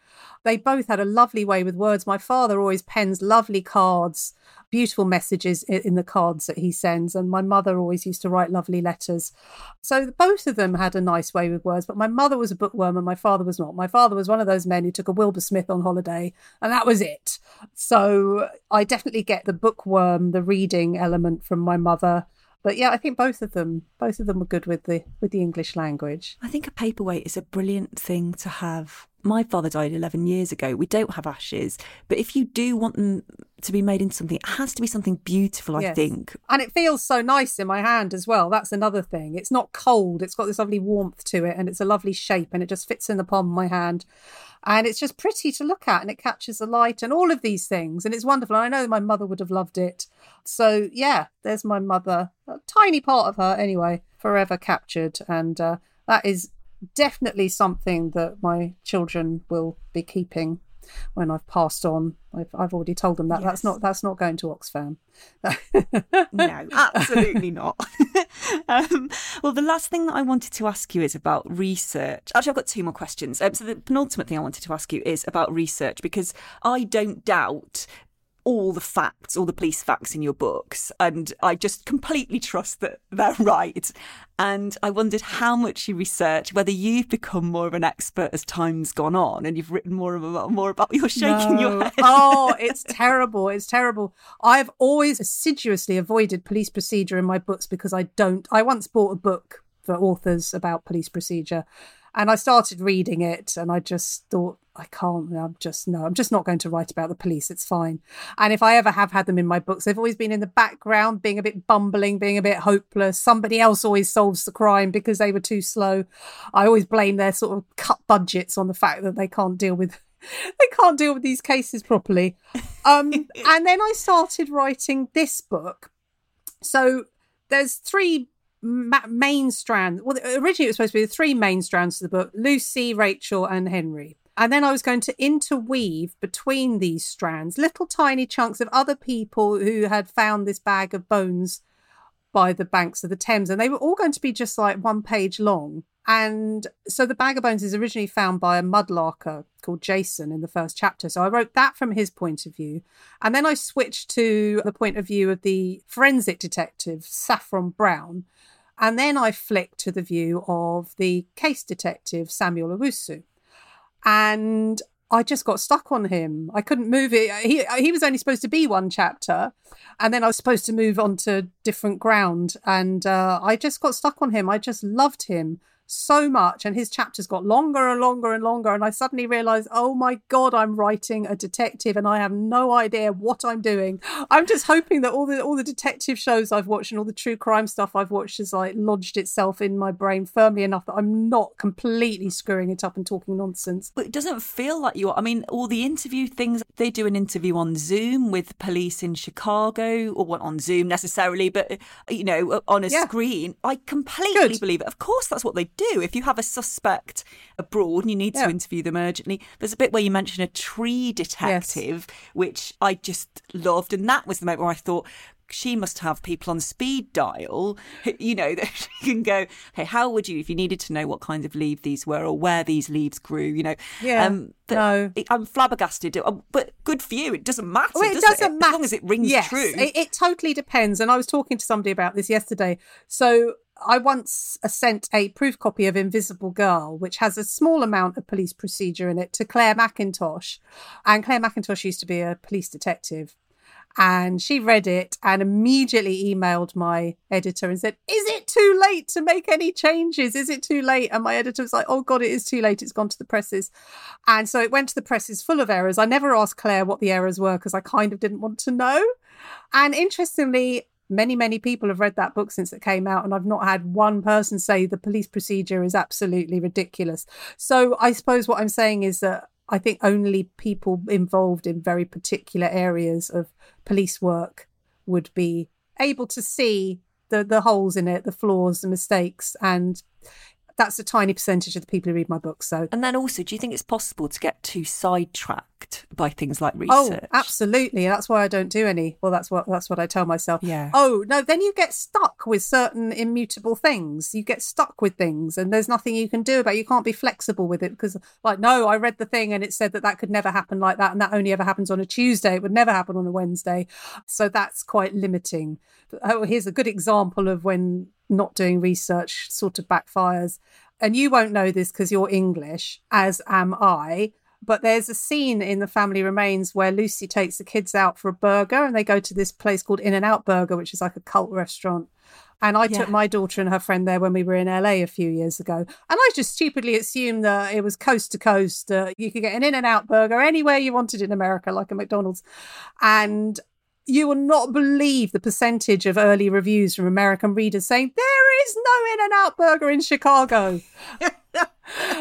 They both had a lovely way with words. My father always pens lovely cards, beautiful messages in the cards that he sends, and my mother always used to write lovely letters. So both of them had a nice way with words, but my mother was a bookworm and my father was not. My father was one of those men who took a Wilbur Smith on holiday, and that was it. So I definitely get the bookworm, the reading element from my mother. But yeah, I think both of them, both of them were good with the with the English language. I think a paperweight is a brilliant thing to have. My father died 11 years ago. We don't have ashes, but if you do want them to be made into something, it has to be something beautiful, I Yes. think. And it feels so nice in my hand as well. That's another thing. It's not cold. It's got this lovely warmth to it and it's a lovely shape and it just fits in the palm of my hand. And it's just pretty to look at and it catches the light and all of these things. And it's wonderful. And I know my mother would have loved it. So, yeah, there's my mother, a tiny part of her anyway, forever captured. And uh, that is definitely something that my children will be keeping when I've passed on. I've, I've already told them that Yes. that's not that's not going to Oxfam. No, [laughs] absolutely not. [laughs] um, well, the last thing that I wanted to ask you is about research. Actually, I've got two more questions. Um, so, the penultimate thing I wanted to ask you is about research because I don't doubt all the facts, all the police facts in your books, and I just completely trust that they're [laughs] right. And I wondered how much you research, whether you've become more of an expert as time's gone on, and you've written more about more about. You're shaking No. your head. oh, it's [laughs] terrible. It's terrible. I've always assiduously avoided police procedure in my books because I don't. I once bought a book for authors about police procedure and I started reading it and I just thought, I can't, I'm just, no, I'm just not going to write about the police. It's fine. And if I ever have had them in my books, they've always been in the background, being a bit bumbling, being a bit hopeless. Somebody else always solves the crime because they were too slow. I always blame their sort of cut budgets on the fact that they can't deal with [laughs] they can't deal with these cases properly. Um, [laughs] and then I started writing this book. So there's three ma- main strand. Well, originally it was supposed to be the three main strands of the book: Lucy, Rachel, and Henry. And then I was going to interweave between these strands little tiny chunks of other people who had found this bag of bones by the banks of the Thames, and they were all going to be just like one page long. And so the bag of bones is originally found by a mudlarker called Jason in the first chapter. So I wrote that from his point of view. And then I switched to the point of view of the forensic detective, Saffron Brown. And then I flicked to the view of the case detective, Samuel Owusu. And I just got stuck on him. I couldn't move it. He he was only supposed to be one chapter, and then I was supposed to move on to different ground. And uh, I just got stuck on him. I just loved him so much, and his chapters got longer and longer and longer. And I suddenly realised, oh my god, I'm writing a detective, and I have no idea what I'm doing. [gasps] I'm just hoping that all the all the detective shows I've watched and all the true crime stuff I've watched has like lodged itself in my brain firmly enough that I'm not completely screwing it up and talking nonsense. But it doesn't feel like you are. I mean, all the interview things, they do an interview on Zoom with police in Chicago, or what on Zoom necessarily, but, you know, on a Yeah. screen. I completely Good. believe it. Of course, that's what they do. If you have a suspect abroad and you need Yeah. to interview them urgently, there's a bit where you mention a tree detective, which I just loved. And that was the moment where I thought, she must have people on speed dial, [laughs] you know, [laughs] that she can go, hey, how would you, if you needed to know what kind of leaf these were or where these leaves grew, you know? Yeah, but no. I'm flabbergasted. Uh, But good for you. It doesn't matter. Well, it does doesn't it? matter As long as it rings yes, true. It, it totally depends. And I was talking to somebody about this yesterday. So I once sent a proof copy of Invisible Girl, which has a small amount of police procedure in it, to Clare Mackintosh. And Clare Mackintosh used to be a police detective. And she read it and immediately emailed my editor and said, Is it too late to make any changes? Is it too late? And my editor was like, Oh God, it is too late. It's gone to the presses. And so it went to the presses full of errors. I never asked Clare what the errors were because I kind of didn't want to know. And interestingly, many, many people have read that book since it came out, and I've not had one person say the police procedure is absolutely ridiculous. So I suppose what I'm saying is that I think only people involved in very particular areas of police work would be able to see the, the holes in it, the flaws, the mistakes, and that's a tiny percentage of the people who read my books. So and then also, do you think it's possible to get too sidetracked by things like research. Oh, research? absolutely. That's why I don't do any. Well, that's what that's what I tell myself. Yeah. Oh no, then you get stuck with certain immutable things. You get stuck with things, and there's nothing you can do about. it. You can't be flexible with it because, like, no, I read the thing and it said that that could never happen like that, and that only ever happens on a Tuesday. It would never happen on a Wednesday. So that's quite limiting. Oh, here's a good example of when not doing research sort of backfires. And you won't know this because you're English, as am I. But there's a scene in The Family Remains where Lucy takes the kids out for a burger and they go to this place called In-N-Out Burger, which is like a cult restaurant. And I took my daughter and her friend there when we were in LA a few years ago. And I just stupidly assumed that it was coast to coast. Uh, you could get an In-N-Out burger anywhere you wanted in America, like a McDonald's. And you will not believe the percentage of early reviews from American readers saying, There is no In-N-Out burger in Chicago. [laughs]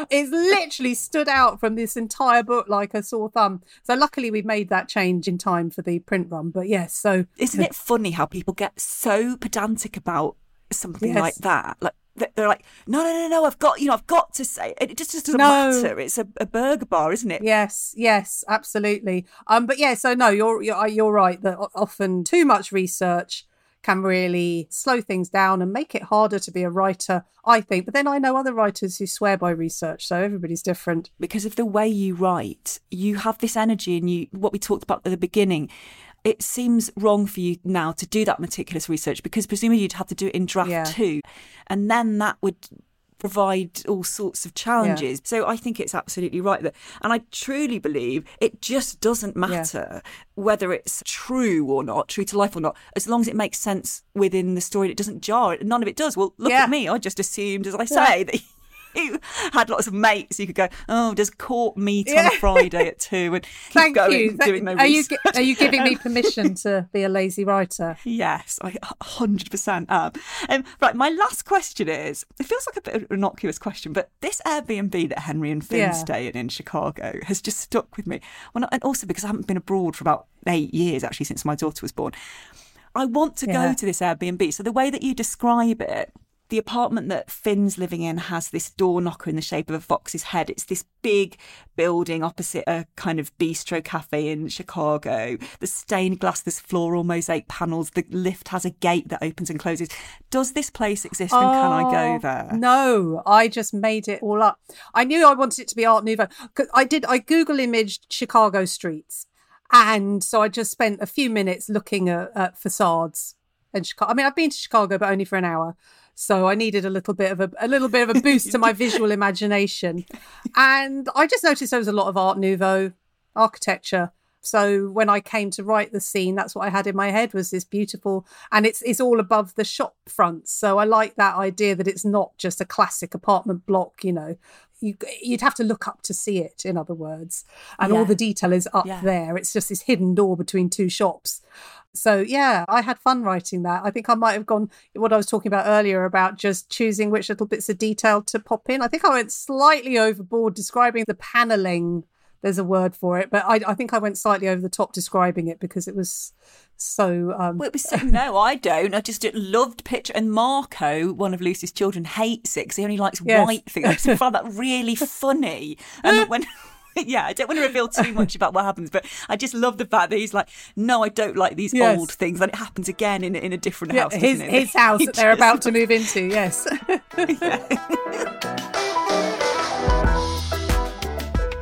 it's literally stood out from this entire book like a sore thumb. So luckily we made that change in time for the print run. But yes, so Isn't it funny how people get so pedantic about something Yes. like that? Like they're like, no, no, no, no, I've got, you know, I've got to say it. It just, just doesn't No. matter. It's a, a burger bar, isn't it? Yes, yes, absolutely. Um, but yeah, so no, you're you're you're right that often too much research can really slow things down and make it harder to be a writer. I think, but then I know other writers who swear by research, so everybody's different. because of the way you write, you have this energy and you what we talked about at the beginning. It seems wrong for you now to do that meticulous research because presumably you'd have to do it in draft Yeah. two, and then that would provide all sorts of challenges. So I think it's absolutely right that, and I truly believe it just doesn't matter whether it's true or not, true to life or not, as long as it makes sense within the story. It doesn't jar. None of it does. Well, look Yeah. at me. I just assumed, as I say, that. [laughs] You had lots of mates. You could go, oh, does court meet on Yeah. a Friday at two? And [laughs] keep Thank going, you. Th- doing no are you research. are you giving me [laughs] permission to be a lazy writer? Yes, I 100% am. Um, right, my last question is it feels like a bit of an innocuous question, but this Airbnb that Henry and Finn Yeah. stay in in Chicago has just stuck with me. Well, not- and also because I haven't been abroad for about eight years, actually, since my daughter was born. I want to Yeah. go to this Airbnb. So the way that you describe it, the apartment that Finn's living in has this door knocker in the shape of a fox's head. It's this big building opposite a kind of bistro cafe in Chicago. The stained glass, there's floral mosaic panels. The lift has a gate that opens and closes. Does this place exist and can I go Oh, there? No, I just made it all up. I knew I wanted it to be Art Nouveau. I did. I Google imaged Chicago streets, and so I just spent a few minutes looking at, at facades in Chicago. I mean, I've been to Chicago, but only for an hour, so I needed a little bit of a, a little bit of a boost to my visual imagination, and I just noticed there was a lot of Art Nouveau architecture. So when I came to write the scene, that's what I had in my head was this beautiful, and it's it's all above the shop fronts. So I like that idea that it's not just a classic apartment block. You know, you you'd have to look up to see it. In other words, and all the detail is up Yeah. there. It's just this hidden door between two shops. So yeah, I had fun writing that. I think I might have gone what I was talking about earlier about just choosing which little bits of detail to pop in. I think I went slightly overboard describing the paneling. There's a word for it, but I, I think I went slightly over the top describing it because it was so. Um, Well, it was so, no, I don't. I just loved picture. And Marco, one of Lucy's children, hates it because he only likes Yes. white things. I found that really funny. And [laughs] when. [laughs] Yeah, I don't want to reveal too [laughs] much about what happens, but I just love the fact that he's like, "No, I don't like these Yes. old things." And it happens again in in a different yeah, house. his it? his house [laughs] He that they're just- about to move into. Yes.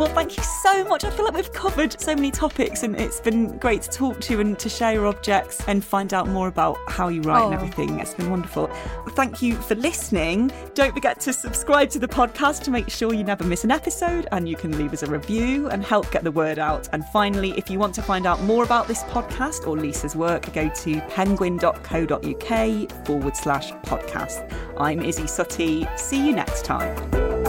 Well, thank you so much. I feel like we've covered so many topics, and it's been great to talk to you and to share your objects and find out more about how you write and Oh. everything. It's been wonderful. Thank you for listening. Don't forget to subscribe to the podcast to make sure you never miss an episode, and you can leave us a review and help get the word out. And finally, if you want to find out more about this podcast or Lisa's work, go to penguin.co.uk forward slash podcast. I'm Isy Suttie. See you next time.